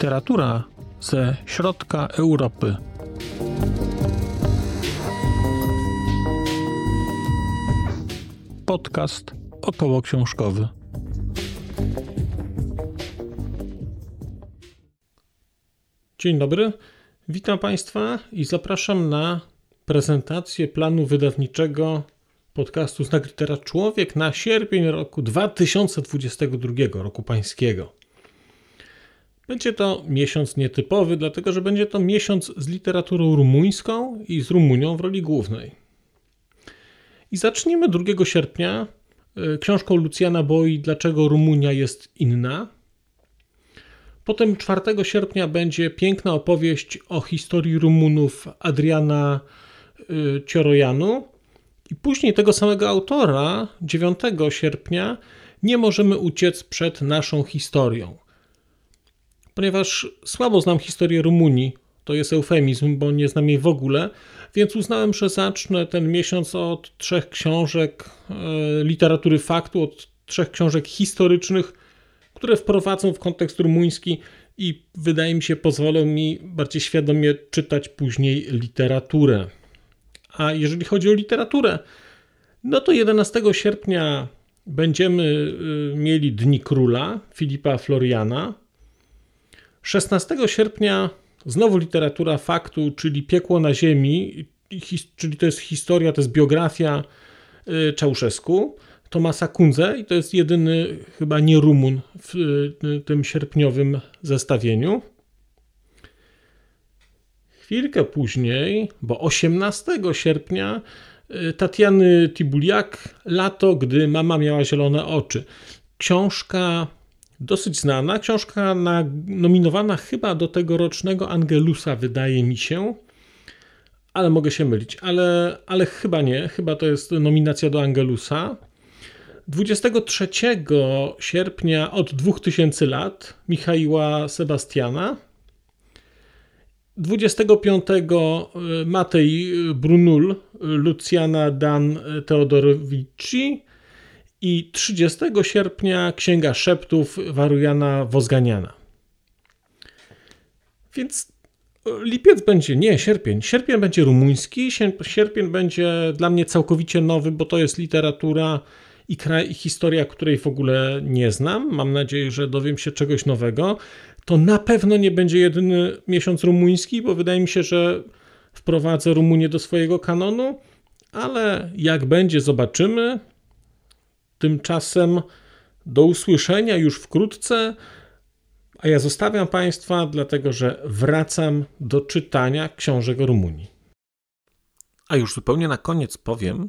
Literatura ze środka Europy. Podcast około książkowy. Dzień dobry, witam Państwa i zapraszam na prezentację planu wydawniczego podcastu Znak Litera Człowiek na sierpień roku 2022, roku pańskiego. Będzie to miesiąc nietypowy, dlatego że będzie to miesiąc z literaturą rumuńską i z Rumunią w roli głównej. I zaczniemy 2 sierpnia e, książką Lucjana Boi Dlaczego Rumunia jest inna. Potem 4 sierpnia będzie piękna opowieść o historii Rumunów Adriana Ciorojanu. I później tego samego autora, 9 sierpnia, nie możemy uciec przed naszą historią ponieważ słabo znam historię Rumunii. To jest eufemizm, bo nie znam jej w ogóle, więc uznałem, że zacznę ten miesiąc od trzech książek e, literatury faktu, od trzech książek historycznych, które wprowadzą w kontekst rumuński i wydaje mi się pozwolą mi bardziej świadomie czytać później literaturę. A jeżeli chodzi o literaturę, no to 11 sierpnia będziemy e, mieli Dni Króla Filipa Floriana. 16 sierpnia znowu literatura faktu, czyli Piekło na Ziemi, czyli to jest historia, to jest biografia y, Czałszewsku, Tomasa Kunze i to jest jedyny chyba nie Rumun w y, tym sierpniowym zestawieniu. Chwilkę później, bo 18 sierpnia y, Tatiany Tibuliak Lato, gdy mama miała zielone oczy. Książka dosyć znana. Książka na, nominowana chyba do tegorocznego Angelusa, wydaje mi się, ale mogę się mylić, ale, ale chyba nie. Chyba to jest nominacja do Angelusa. 23 sierpnia od 2000 lat Michaiła Sebastiana. 25 e, Matej Brunul, Luciana Dan Teodorowici i 30 sierpnia Księga Szeptów Warujana Wozganiana. Więc lipiec będzie, nie, sierpień. Sierpień będzie rumuński, sierpień będzie dla mnie całkowicie nowy, bo to jest literatura i, historia, której w ogóle nie znam. Mam nadzieję, że dowiem się czegoś nowego. To na pewno nie będzie jedyny miesiąc rumuński, bo wydaje mi się, że wprowadzę Rumunię do swojego kanonu, ale jak będzie, zobaczymy. Tymczasem do usłyszenia już wkrótce, a ja zostawiam Państwa, dlatego że wracam do czytania książek o Rumunii. A już zupełnie na koniec powiem,